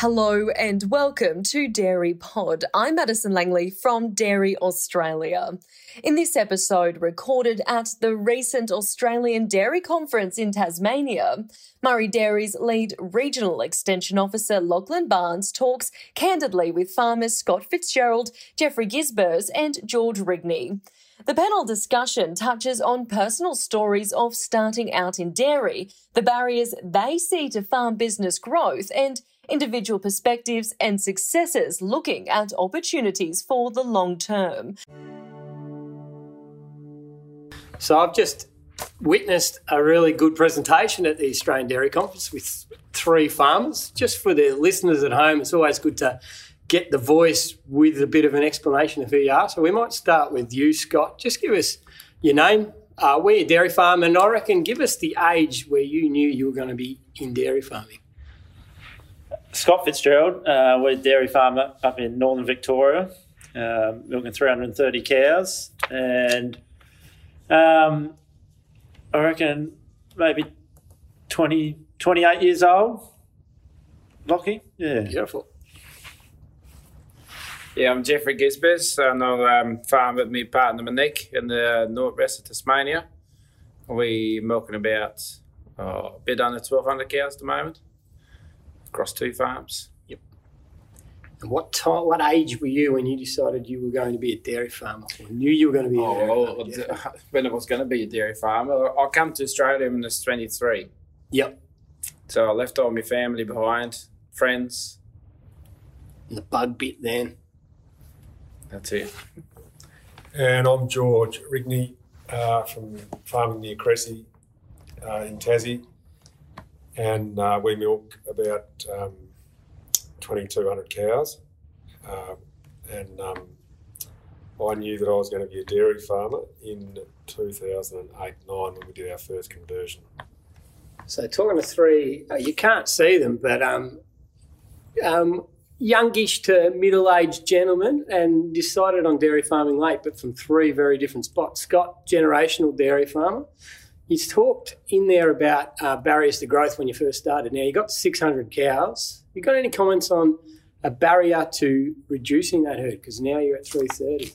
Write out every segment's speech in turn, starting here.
Hello and welcome to Dairy Pod. I'm Madison Langley from Dairy Australia. In this episode, recorded at the recent Australian Dairy Conference in Tasmania, Murray Dairy's lead regional extension officer Lachlan Barnes talks candidly with farmers Scott Fitzgerald, Jeffrey Gijsbers, and George Rigney. The panel discussion touches on personal stories of starting out in dairy, the barriers they see to farm business growth, and individual perspectives and successes looking at opportunities for the long term. So I've just witnessed a really good presentation at the Australian Dairy Conference with three farmers. Just for the listeners at home, it's always good to get the voice with a bit of an explanation of who you are. So we might start with you, Scott. Just give us your name, uh, where dairy farm, and I reckon give us the age where you knew you were going to be in dairy farming. Scott Fitzgerald, uh, we're a dairy farmer up in northern Victoria, uh, milking 330 cows, and um, I reckon maybe 20, 28 years old. Lockie, yeah. Beautiful. Yeah, I'm Jeffrey Gijsbers, and I um, farm with my partner Monique in the northwest of Tasmania. We're milking about oh, a bit under 1,200 cows at the moment across two farms. Yep. And what time, what age were you when you decided you were going to be a dairy farmer, or knew you were going to be a dairy Oh, farmer? well, d- when I was going to be a dairy farmer, I come to Australia when I was 23. Yep. So I left all my family behind, friends. And the bug bit then. That's it. And I'm George Rigney uh, from farming near Cressy uh, in Tassie. And uh, we milk about um, 2,200 cows. Uh, and um, I knew that I was going to be a dairy farmer in 2008 9 when we did our first conversion. So talking to three, uh, you can't see them, but um, um, youngish to middle-aged gentlemen, and decided on dairy farming late, but from three very different spots. Scott, generational dairy farmer. He's talked in there about uh, barriers to growth when you first started. Now you got 600 cows. You got any comments on a barrier to reducing that herd? Because now you're at 330.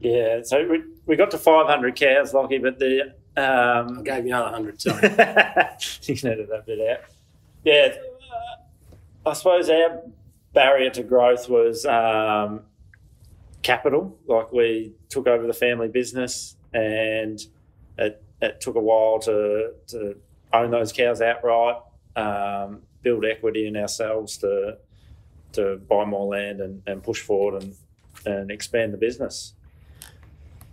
Yeah, so we, we got to 500 cows, Lockie, but the. I Um, gave you another 100. Sorry. you can edit that bit out. Yeah, uh, I suppose our barrier to growth was um, capital. Like we took over the family business, and it, it took a while to to own those cows outright, um, build equity in ourselves to to buy more land and, and push forward and and expand the business.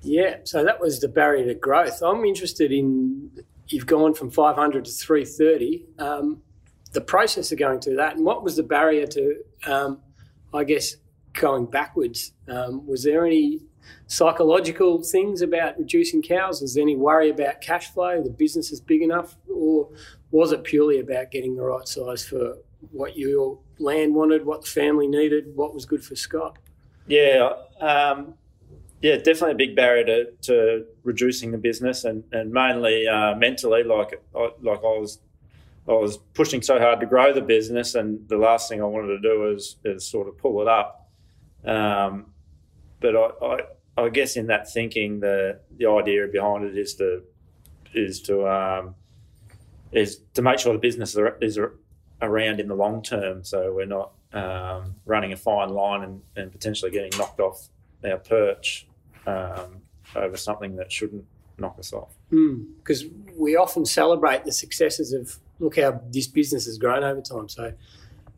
Yeah, so that was the barrier to growth. I'm interested in you've gone from 500 to 330. Um, the process of going through that, and what was the barrier to, um, I guess, going backwards? Um, was there any psychological things about reducing cows? Was there any worry about cash flow? The business is big enough, or was it purely about getting the right size for what your land wanted, what the family needed, what was good for Scott? Yeah, um, yeah, definitely a big barrier to, to reducing the business, and, and mainly uh, mentally. Like like I was, I was pushing so hard to grow the business, and the last thing I wanted to do is is sort of pull it up. Um, but I, I, guess in that thinking, the the idea behind it is to is to um, is to make sure the business is around in the long term, so we're not um, running a fine line and, and potentially getting knocked off our perch um, over something that shouldn't knock us off. Because we often celebrate the successes of look how this business has grown over time. So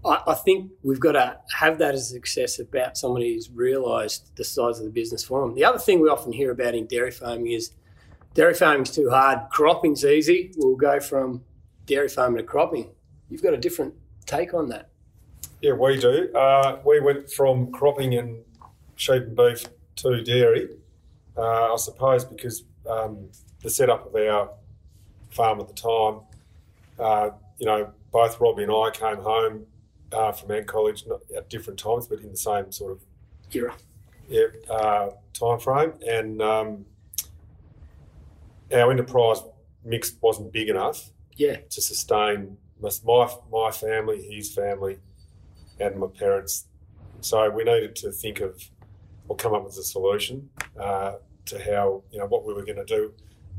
I, I think we've got to have that as a success about somebody who's realised the size of the business for them. The other thing we often hear about in dairy farming is dairy farming's too hard, cropping's easy. We'll go from dairy farming to cropping. You've got a different take on that. Yeah, we do. Uh, we went from cropping and sheep and beef to dairy, uh, I suppose, because um, the setup of our farm at the time, uh, you know, both Robbie and I came home uh, from Ant College not at different times, but in the same sort of Era. yeah, uh, time frame, and um, our enterprise mix wasn't big enough Yeah. to sustain my my, family, his family, and my parents. So we needed to think of or come up with a solution uh, to how you know what we were going to do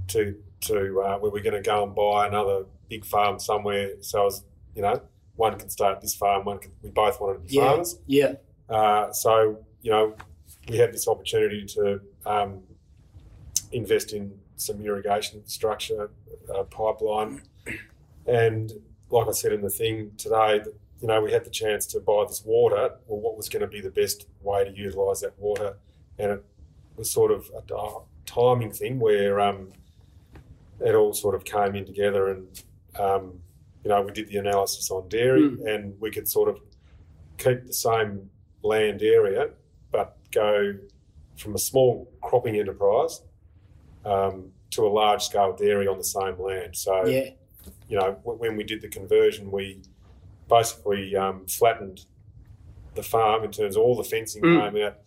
to to uh, were we going to go and buy another big farm somewhere. So I was you know one can start this farm, one can, we both wanted to be Yeah. farmers. Yeah. Uh, so you know we had this opportunity to um, invest in some irrigation infrastructure, uh, pipeline, and like I said in the thing today, you know we had the chance to buy this water. Well, what was going to be the best way to utilise that water, and it was sort of a timing thing where um, it all sort of came in together, and um, you know we did the analysis on dairy, and we could sort of keep the same land area, but go from a small cropping enterprise um, to a large scale dairy on the same land. So, Yeah. you know, w- when we did the conversion, we basically um, flattened the farm in terms of all the fencing Mm. came out.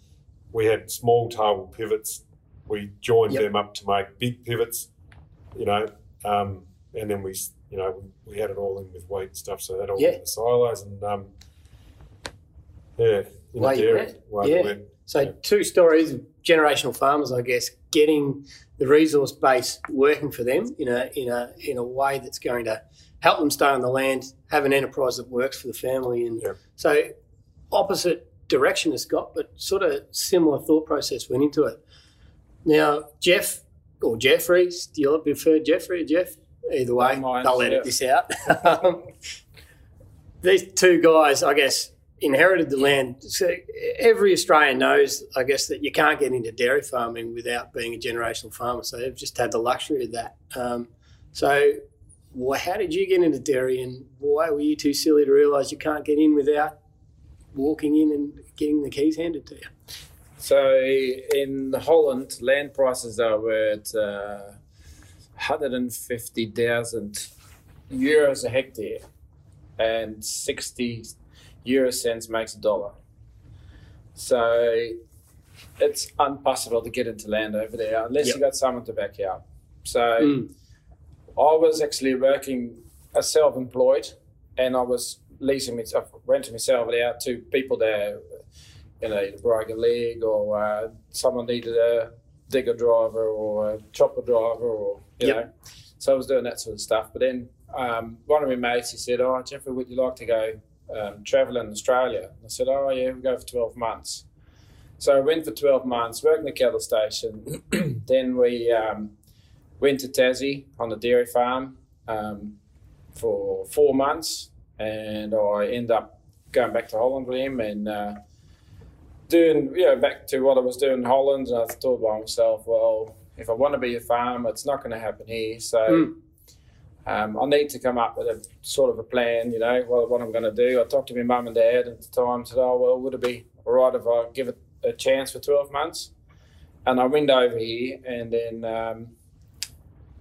We had small towable pivots. We joined Yep. them up to make big pivots, you know, um, and then we, you know, we, we had it all in with weight and stuff. So that all Yeah. in the silos and, um, yeah, in Way the dairy. Yeah. went. So Yeah. two stories of generational farmers, I guess, getting the resource base working for them in a in a in a way that's going to help them stay on the land, have an enterprise that works for the family, and Yeah. so opposite direction has got, but sort of similar thought process went into it. Now, Jeff or Jeffries, do you prefer Jeffrey or Jeff? Either way, mind, they'll edit yeah. this out. Um, These two guys, I guess, inherited the land. So every Australian knows, I guess, that you can't get into dairy farming without being a generational farmer. So they've just had the luxury of that. Um, so, wh- how did you get into dairy, and why were you too silly to realise you can't get in without walking in and getting the keys handed to you? So in Holland, land prices are at uh, 150,000 euros a hectare, and 60 euro cents makes a dollar. So it's impossible to get into land over there unless Yep. you got someone to back you up. So Mm. I was actually working as self-employed, and I was leasing myself, renting myself out to people that, you know, broke a leg or uh, someone needed a digger driver or a chopper driver, or you Yep. know. So I was doing that sort of stuff. But then um, one of my mates, he said, "Oh, Jeffrey, would you like to go um, travel in Australia?" I said, "Oh, yeah, we go for twelve months." So I went for twelve months, worked in the cattle station. then we um, went to Tassie on the dairy farm um, for four months, and I ended up going back to Holland with him and uh, doing, you know, back to what I was doing in Holland. And I thought by myself, well, if I want to be a farmer, it's not going to happen here. So Mm. um, I need to come up with a sort of a plan, you know, what, what I'm going to do. I talked to my mum and dad at the time, said, oh, well, would it be all right if I give it a chance for 12 months? And I went over here and then, um,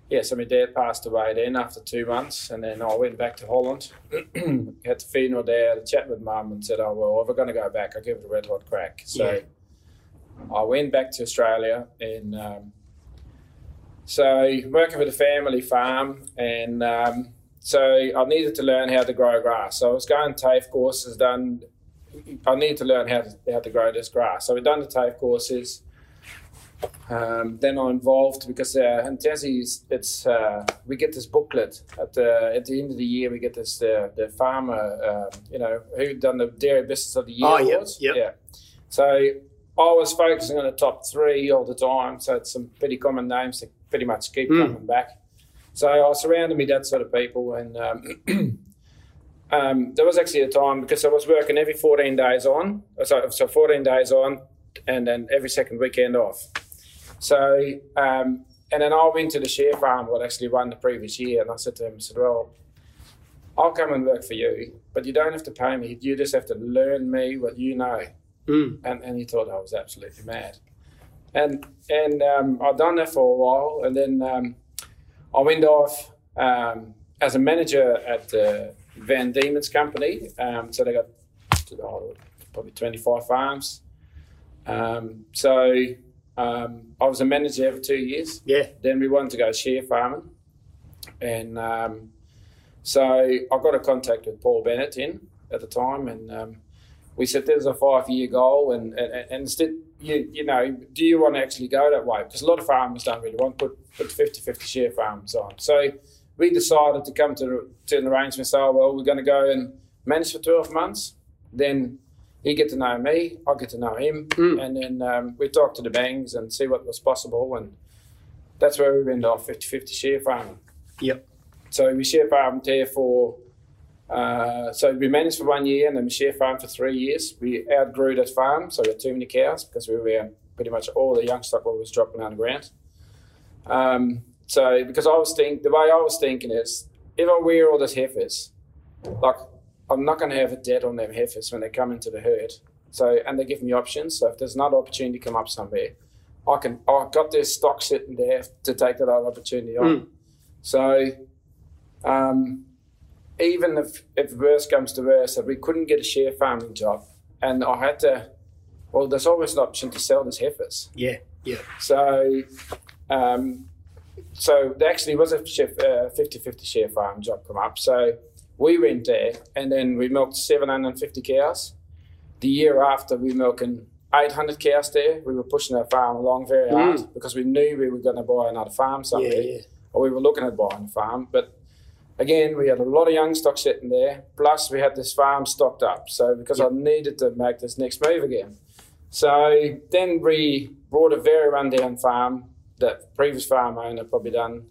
yeah, so my dad passed away then after two months. And then I went back to Holland, had the funeral there, had a chat with mum and said, oh, well, if we're going to go back, I'll give it a red hot crack. So Yeah. I went back to Australia and um, so working with a family farm and um, so I needed to learn how to grow grass. So I was going TAFE courses, done. I needed to learn how to, how to grow this grass. So we done the TAFE courses. Um, then I involved because uh, in Tassie, it's uh, we get this booklet at the at the end of the year. We get this uh, the farmer, uh, you know, who done the dairy business of the year Oh, yep, awards. yep. Yeah. So I was focusing on the top three all the time. So it's some pretty common names that pretty much keep Mm. coming back. So I surrounded me that sort of people, and um, um, there was actually a time because I was working every 14 days on, so, so 14 days on, and then every second weekend off. So, um, and then I went to the share farm what actually won the previous year, and I said to him, I said, well, I'll come and work for you, but you don't have to pay me. You just have to learn me what you know. Mm. And, and he thought I was absolutely mad. And and um, I'd done that for a while, and then um, I went off um, as a manager at the Van Diemen's company. Um, so they got oh, probably 25 farms. Um, so um, I was a manager there for two years. Yeah. Then we wanted to go share farming. And um, so I got a contact with Paul Bennett in at the time. And um, we said there's a five year goal, and, and, and instead, you, you know, do you want to actually go that way? Because a lot of farmers don't really want to put, put 50 50 share farms on. So we decided to come to, to an arrangement so, well, we're going to go and manage for 12 months. Then he get to know me, I get to know him, Mm. and then um, we talk to the banks and see what was possible. And that's where we went off 50 50 share farming. Yep. So we share farmed there for, uh, so we managed for one year and then we share farm for three years. We outgrew that farm, so we had too many cows because we were pretty much all the young stock was dropping underground. Um, so because I was thinking, the way I was thinking is, if I wear all these heifers, like I'm not going to have a debt on them heifers when they come into the herd. So and they give me options. So if there's another opportunity to come up somewhere, I can I've got this stock sitting there to take that other opportunity on. So um, even if if worst comes to worst, if we couldn't get a share farming job, and I had to, well, there's always an option to sell these heifers. Yeah. Yeah. So, um, so there actually was a chef, uh, 50-50 share farm job come up. So we went there and then we milked 750 cows. The year after, we milking 800 cows there. We were pushing our farm along very hard because we knew we were going to buy another farm somewhere, Yeah. Yeah. or we were looking at buying a farm. But again, we had a lot of young stock sitting there. Plus, we had this farm stocked up. So because I needed to make this next move again. So then we brought a very rundown farm. That previous farm owner probably done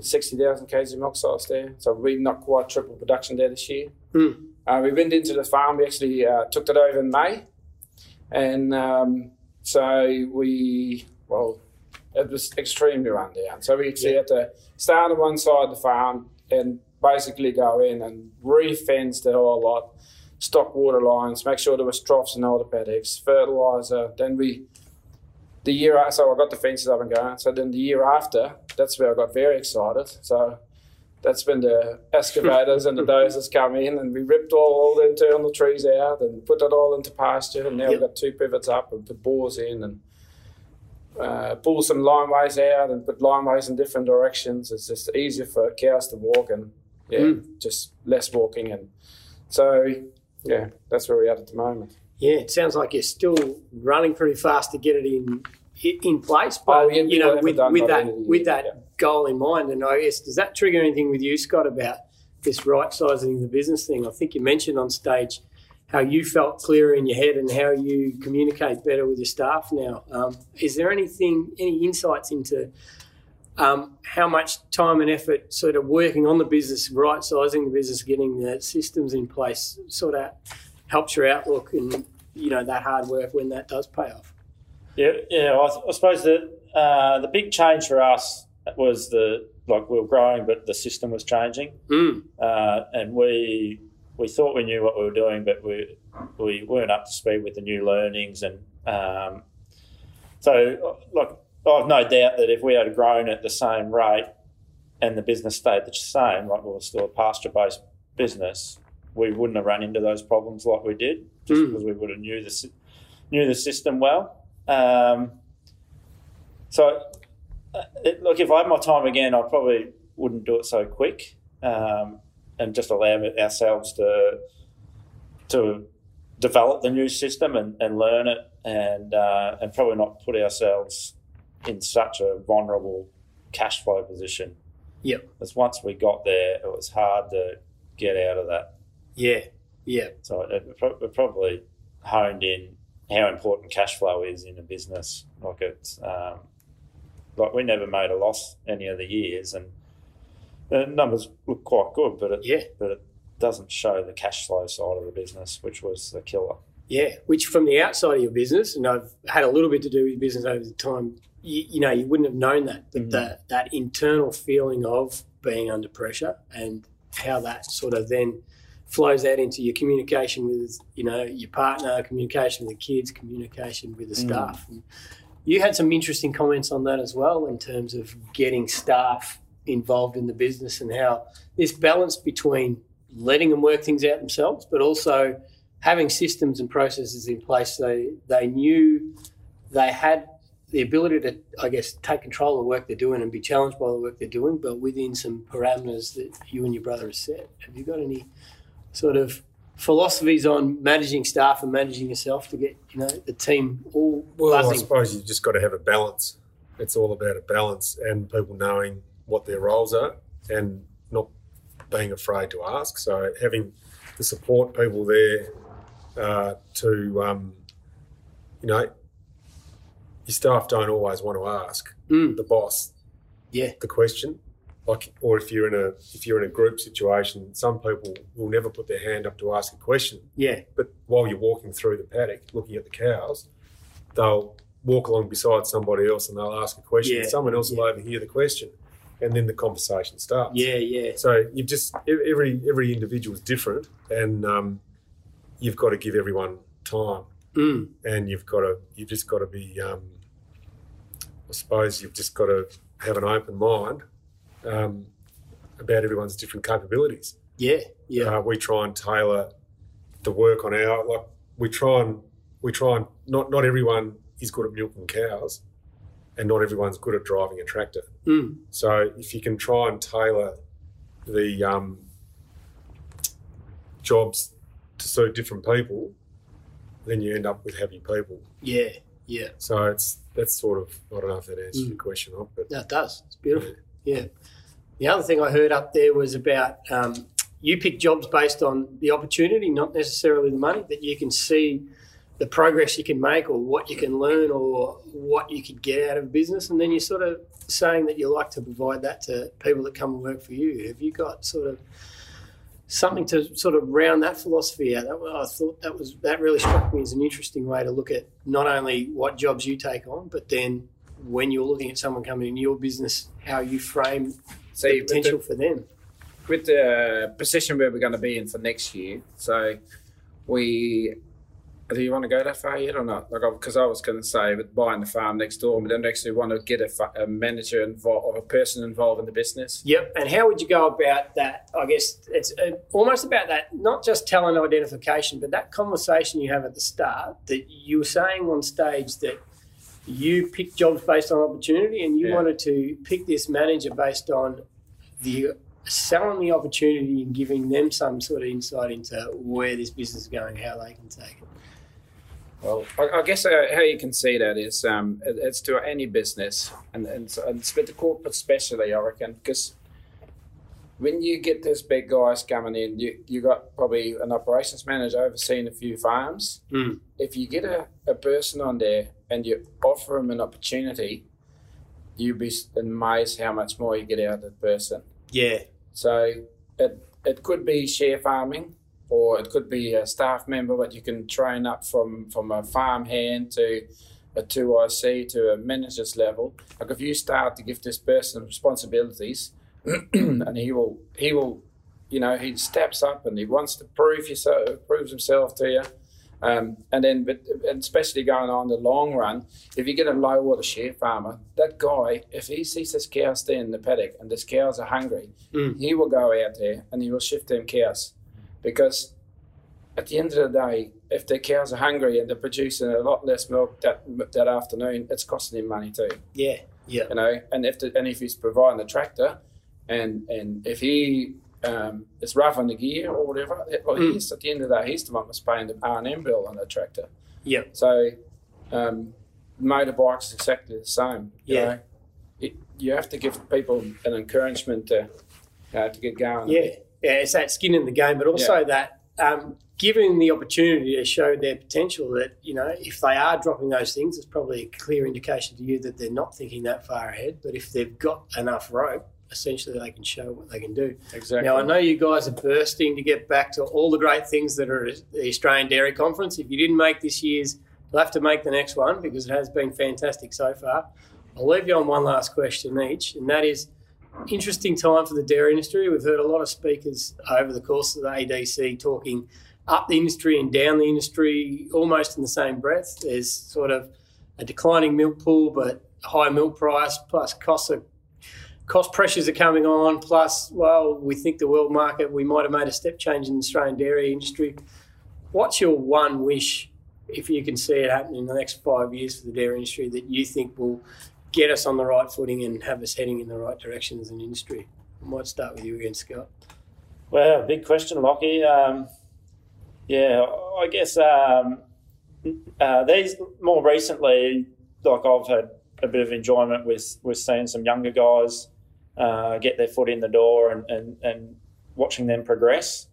60,000 kgs of milk solids there. So we not quite triple production there this year. Hmm. Uh, we went into the farm. We actually uh, took that over in May. And um, so we, well, it was extremely rundown. So we actually had to start on one side of the farm and basically go in and re-fence the whole lot, stock water lines, make sure there was troughs in all the paddocks, fertilizer. Then we, the year so I got the fences up and going. So then the year after, that's where I got very excited. So that's when the excavators and the dozers come in and we ripped all, all the internal trees out and put that all into pasture. And now Yep. we've got two pivots up and put bores in and uh, pull some lineways out and put lineways in different directions. It's just easier for cows to walk and yeah, Mm. just less walking. And so, yeah, that's where we're at at the moment. Yeah, it sounds like you're still running pretty fast to get it in in place. But Oh, yeah, you know, with, with that with that yeah. goal in mind, and I guess does that trigger anything with you, Scott, about this right sizing the business thing? I think you mentioned on stage how you felt clearer in your head and how you communicate better with your staff now. Um, is there anything, any insights into um, how much time and effort sort of working on the business, right sizing the business, getting the systems in place, sort of helps your outlook and you know that hard work when that does pay off. Yeah, yeah. I, I suppose that uh, the big change for us was the like we were growing, but the system was changing, Mm. uh, and we we thought we knew what we were doing, but we we weren't up to speed with the new learnings, and um, so like I've no doubt that if we had grown at the same rate and the business stayed the same, like we were still a pasture based business, we wouldn't have run into those problems like we did, just Mm. because we would have knew the knew the system well. Um, so, uh, it, look, if I had my time again, I probably wouldn't do it so quick, um, and just allow ourselves to to develop the new system and, and learn it, and uh, and probably not put ourselves in such a vulnerable cash flow position. Yep. Because once we got there, it was hard to get out of that. Yeah, yeah, So it, it probably honed in how important cash flow is in a business. Like it's um, like we never made a loss any of the years, and the numbers look quite good, but it yeah, but it doesn't show the cash flow side of the business, which was the killer. yeah. Which from the outside of your business, and I've had a little bit to do with business over the time. You, you know, you wouldn't have known that, but Mhm. that that internal feeling of being under pressure and how that sort of then flows out into your communication with you know your partner, communication with the kids, communication with the Mm. staff. And you had some interesting comments on that as well in terms of getting staff involved in the business and how this balance between letting them work things out themselves, but also having systems and processes in place so they knew they had the ability to, I guess, take control of the work they're doing and be challenged by the work they're doing, but within some parameters that you and your brother have set. Have you got any sort of philosophies on managing staff and managing yourself to get you know the team all Well, I suppose you've just got to have a balance. It's all about a balance and people knowing what their roles are and not being afraid to ask. So having the support people there uh, to, um, you know, your staff don't always want to ask Mm. the boss Yeah, the question. Like, or if you're in a if you're in a group situation, some people will never put their hand up to ask a question. yeah, But while you're walking through the paddock, looking at the cows, they'll walk along beside somebody else and they'll ask a question. Yeah, Someone else will overhear the question, and then the conversation starts. yeah, yeah, So you've just every every individual is different, and um, you've got to give everyone time, mm. and you've got to you've just got to be. Um, I suppose you've just got to have an open mind um, about everyone's different capabilities yeah, yeah, uh, we try and tailor the work on our like we try and we try and not not everyone is good at milking cows and not everyone's good at driving a tractor mm. so if you can try and tailor the um, jobs to suit different people then you end up with happy people yeah, yeah. so it's that's sort of i don't know if that answers Mm. your question Rob, but No, it does. It's beautiful. Yeah. The other thing I heard up there was about um, you pick jobs based on the opportunity, not necessarily the money. That you can see the progress you can make, or what you can learn, or what you could get out of business, and then you're sort of saying that you like to provide that to people that come and work for you. Have you got sort of something to sort of round that philosophy out? That, I thought that was that really struck me as an interesting way to look at not only what jobs you take on, but then when you're looking at someone coming in your business, how you frame See, the potential the, for them. with the position where we're going to be in for next year, so we. Do you want to go that far yet or not? Like, because I was going to say with buying the farm next door, but then actually want to get a, fa- a manager involved or a person involved in the business. Yep. And how would you go about that? I guess it's uh, almost about that, not just talent identification, but that conversation you have at the start that you were saying on stage that you pick jobs based on opportunity and you Yeah. wanted to pick this manager based on the selling the opportunity and giving them some sort of insight into where this business is going, how they can take it. Well, I, I guess uh, how you can see that is um, it, it's to any business, and and, so, and it's with the corporate especially, I reckon, because when you get these big guys coming in, you you got probably an operations manager overseeing a few farms. Mm. If you get a, a person on there and you offer them an opportunity, you'd be amazed how much more you get out of the person. Yeah. So it it could be share farming, or it could be a staff member that you can train up from from a farm hand to a two IC to a manager's level. Like if you start to give this person responsibilities, and he will he will, you know, he steps up and he wants to prove yourself, proves himself to you. Um, and then, but and especially going on the long run, if you get a low water share farmer, that guy, if he sees this cow stand in the paddock and this cows are hungry, Mm. he will go out there and he will shift them cows, because at the end of the day, if the cows are hungry and they're producing a lot less milk that that afternoon, it's costing him money too Yeah. Yeah. you know. And if the, and if he's providing a tractor, and and if he um, is rough on the gear or whatever, it, well, Mm. he's at the end of the day, he's the one that's paying the R and M bill on the tractor. Yeah. So, um, motorbikes is exactly the same. You Yeah. know? It, you have to give people an encouragement to uh, to get going. Yeah, yeah, it's that skin in the game, but also that um, giving the opportunity to show their potential. That you know, if they are dropping those things, it's probably a clear indication to you that they're not thinking that far ahead. But if they've got enough rope, essentially they can show what they can do. exactly. Now, I know you guys are bursting to get back to all the great things that are at the Australian Dairy Conference. If you didn't make this year's, you'll have to make the next one because it has been fantastic so far. I'll leave you on one last question each, and that is interesting time for the dairy industry. We've heard a lot of speakers over the course of the ADC talking up the industry and down the industry almost in the same breath. There's sort of a declining milk pool, but high milk price plus costs are cost pressures are coming on. Plus, well, we think the world market we might have made a step change in the Australian dairy industry. What's your one wish, if you can see it happening in the next five years for the dairy industry, that you think will get us on the right footing and have us heading in the right direction as an industry? I might start with you again, Scott. Well, big question, Lockie. Um, Yeah, I guess um, uh, these more recently, like I've had a bit of enjoyment with with seeing some younger guys uh, get their foot in the door and, and, and watching them progress.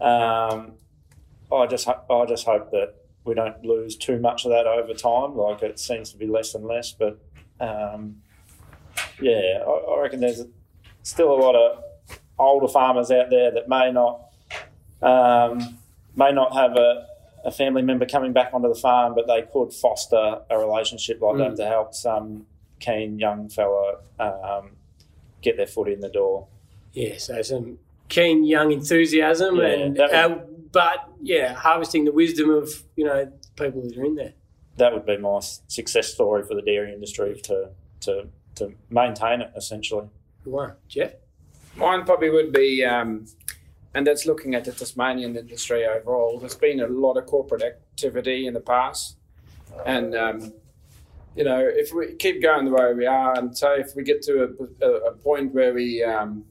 Um, I just I just hope that we don't lose too much of that over time. Like it seems to be less and less, but um, yeah, I, I reckon there's still a lot of older farmers out there that may not um, may not have a, a family member coming back onto the farm, but they could foster a relationship like that to help some keen young fella um, get their foot in the door. Yeah, so some keen young enthusiasm, Yeah, and uh, but yeah, harvesting the wisdom of you know people that are in there. That would be my success story for the dairy industry to to to maintain it essentially. Good one, Jeff. Mine probably would be, um, and that's looking at the Tasmanian industry overall. There's been a lot of corporate activity in the past, and um, you know, if we keep going the way we are, and say if we get to a, a, a point where we um,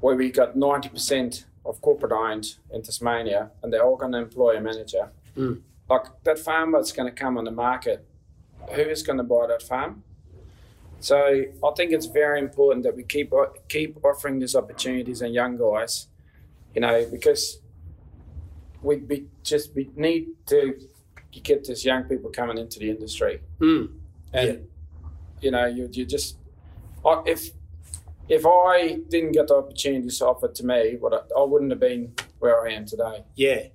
where we got ninety percent of corporate owned in Tasmania, and they're all going to employ a manager, Mm. Like that farm that's going to come on the market, who is going to buy that farm? So I think it's very important that we keep keep offering these opportunities and young guys, you know, because we, we just we need to get these young people coming into the industry, Mm. and you know, you you just if if I didn't get the opportunities offered to me, what I, I wouldn't have been where I am today. Yeah.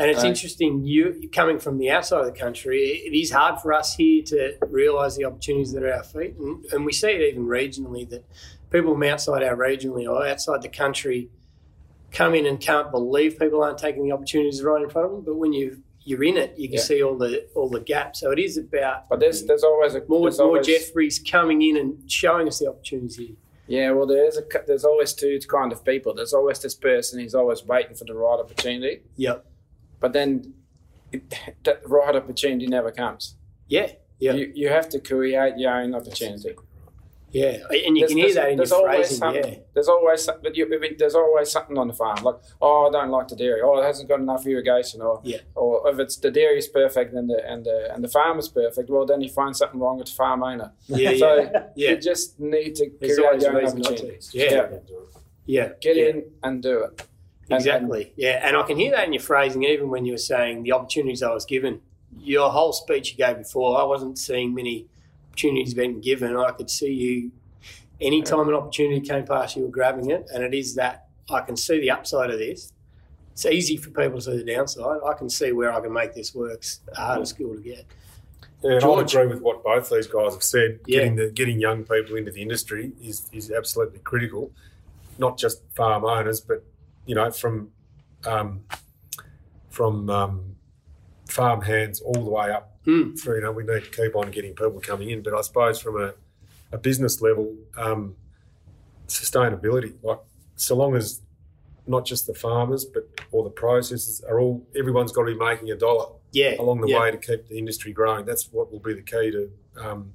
And it's Right. interesting, you coming from the outside of the country, it is hard for us here to realise the opportunities that are at our feet. And, and we see it even regionally that people from outside our regionally or outside the country come in and can't believe people aren't taking the opportunities right in front of them. But when you you're in it, you can Yeah. see all the all the gaps. So it is about But there's there's always a more there's more always, Jeffries coming in and showing us the opportunities here. Yeah, well, there's a there's always two kind of people. There's always this person who's always waiting for the right opportunity, Yep. But then it, that right opportunity never comes. Yeah. Yeah. You you have to create your own opportunity. Yeah. And you There's- can hear that in your always phrasing. something. Yeah. There's always but you, there's always something on the farm. Like, oh, I don't like the dairy. Oh, it hasn't got enough irrigation. Or Yeah. or if it's the dairy's perfect and the and the and the farm is perfect, well, then you find something wrong with the farm owner. Yeah. So yeah. Yeah. you just need to There's create your own reason not to. opportunities. Yeah. Yeah. Get yeah. in and do it. And- Exactly. yeah, and I can hear that in your phrasing, even when you were saying the opportunities I was given. Your whole speech you gave before, I wasn't seeing many opportunities being given. I could see you, anytime an opportunity came past, you were grabbing it. And it is that I can see the upside of this. It's easy for people to see the downside. I can see where I can make this work. It's a harder skill to get. Yeah, and George. I agree with what both these guys have said. Yeah. Getting the getting young people into the industry is is absolutely critical. Not just farm owners, but you know, from um, from um, farm hands all the way up. Mm. Through, you know, we need to keep on getting people coming in. But I suppose from a, a business level, um, sustainability, like so long as not just the farmers, but all the processors are all everyone's got to be making a dollar Yeah. along the yeah. way to keep the industry growing. That's what will be the key to, um,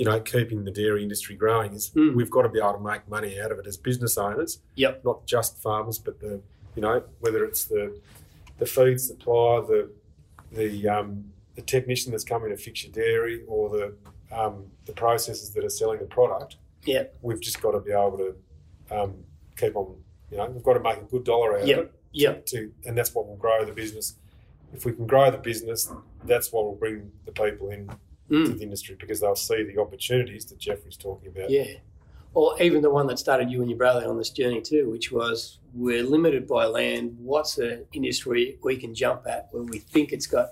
you know, keeping the dairy industry growing. Is Mm. we've got to be able to make money out of it as business owners. Yep. Not just farmers, but the, you know, whether it's the the feed supplier, the the um, the technician that's coming to fix your dairy, or the um, the processors that are selling the product. Yeah. We've just got to be able to um, keep on. You know, we've got to make a good dollar out Yep. of it Yep. to, and that's what will grow the business. If we can grow the business, that's what will bring the people in to Mm. the industry because they'll see the opportunities that Jeffrey's talking about. Yeah. Or even the one that started you and your brother on this journey too, which was we're limited by land. What's an industry we can jump at where we think it's got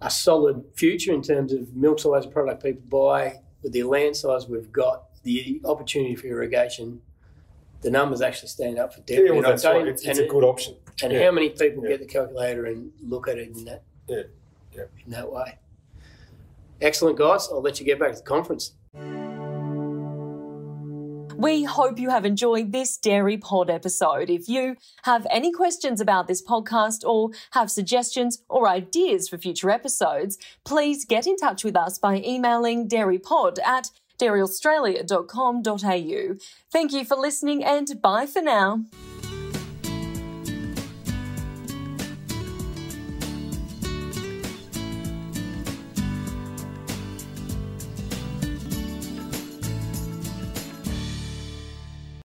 a solid future in terms of milk size product people buy, with the land size we've got, the opportunity for irrigation, the numbers actually stand up for dairy. Yeah, well, that's right. It's, it's a good option. and Yeah. how many people Yeah. get the calculator and look at it in that. Yeah. in that way? Excellent, guys. I'll let you get back to the conference. We hope you have enjoyed this Dairy Pod episode. If you have any questions about this podcast or have suggestions or ideas for future episodes, please get in touch with us by emailing dairypod at dairyaustralia.com.au. Thank you for listening and bye for now.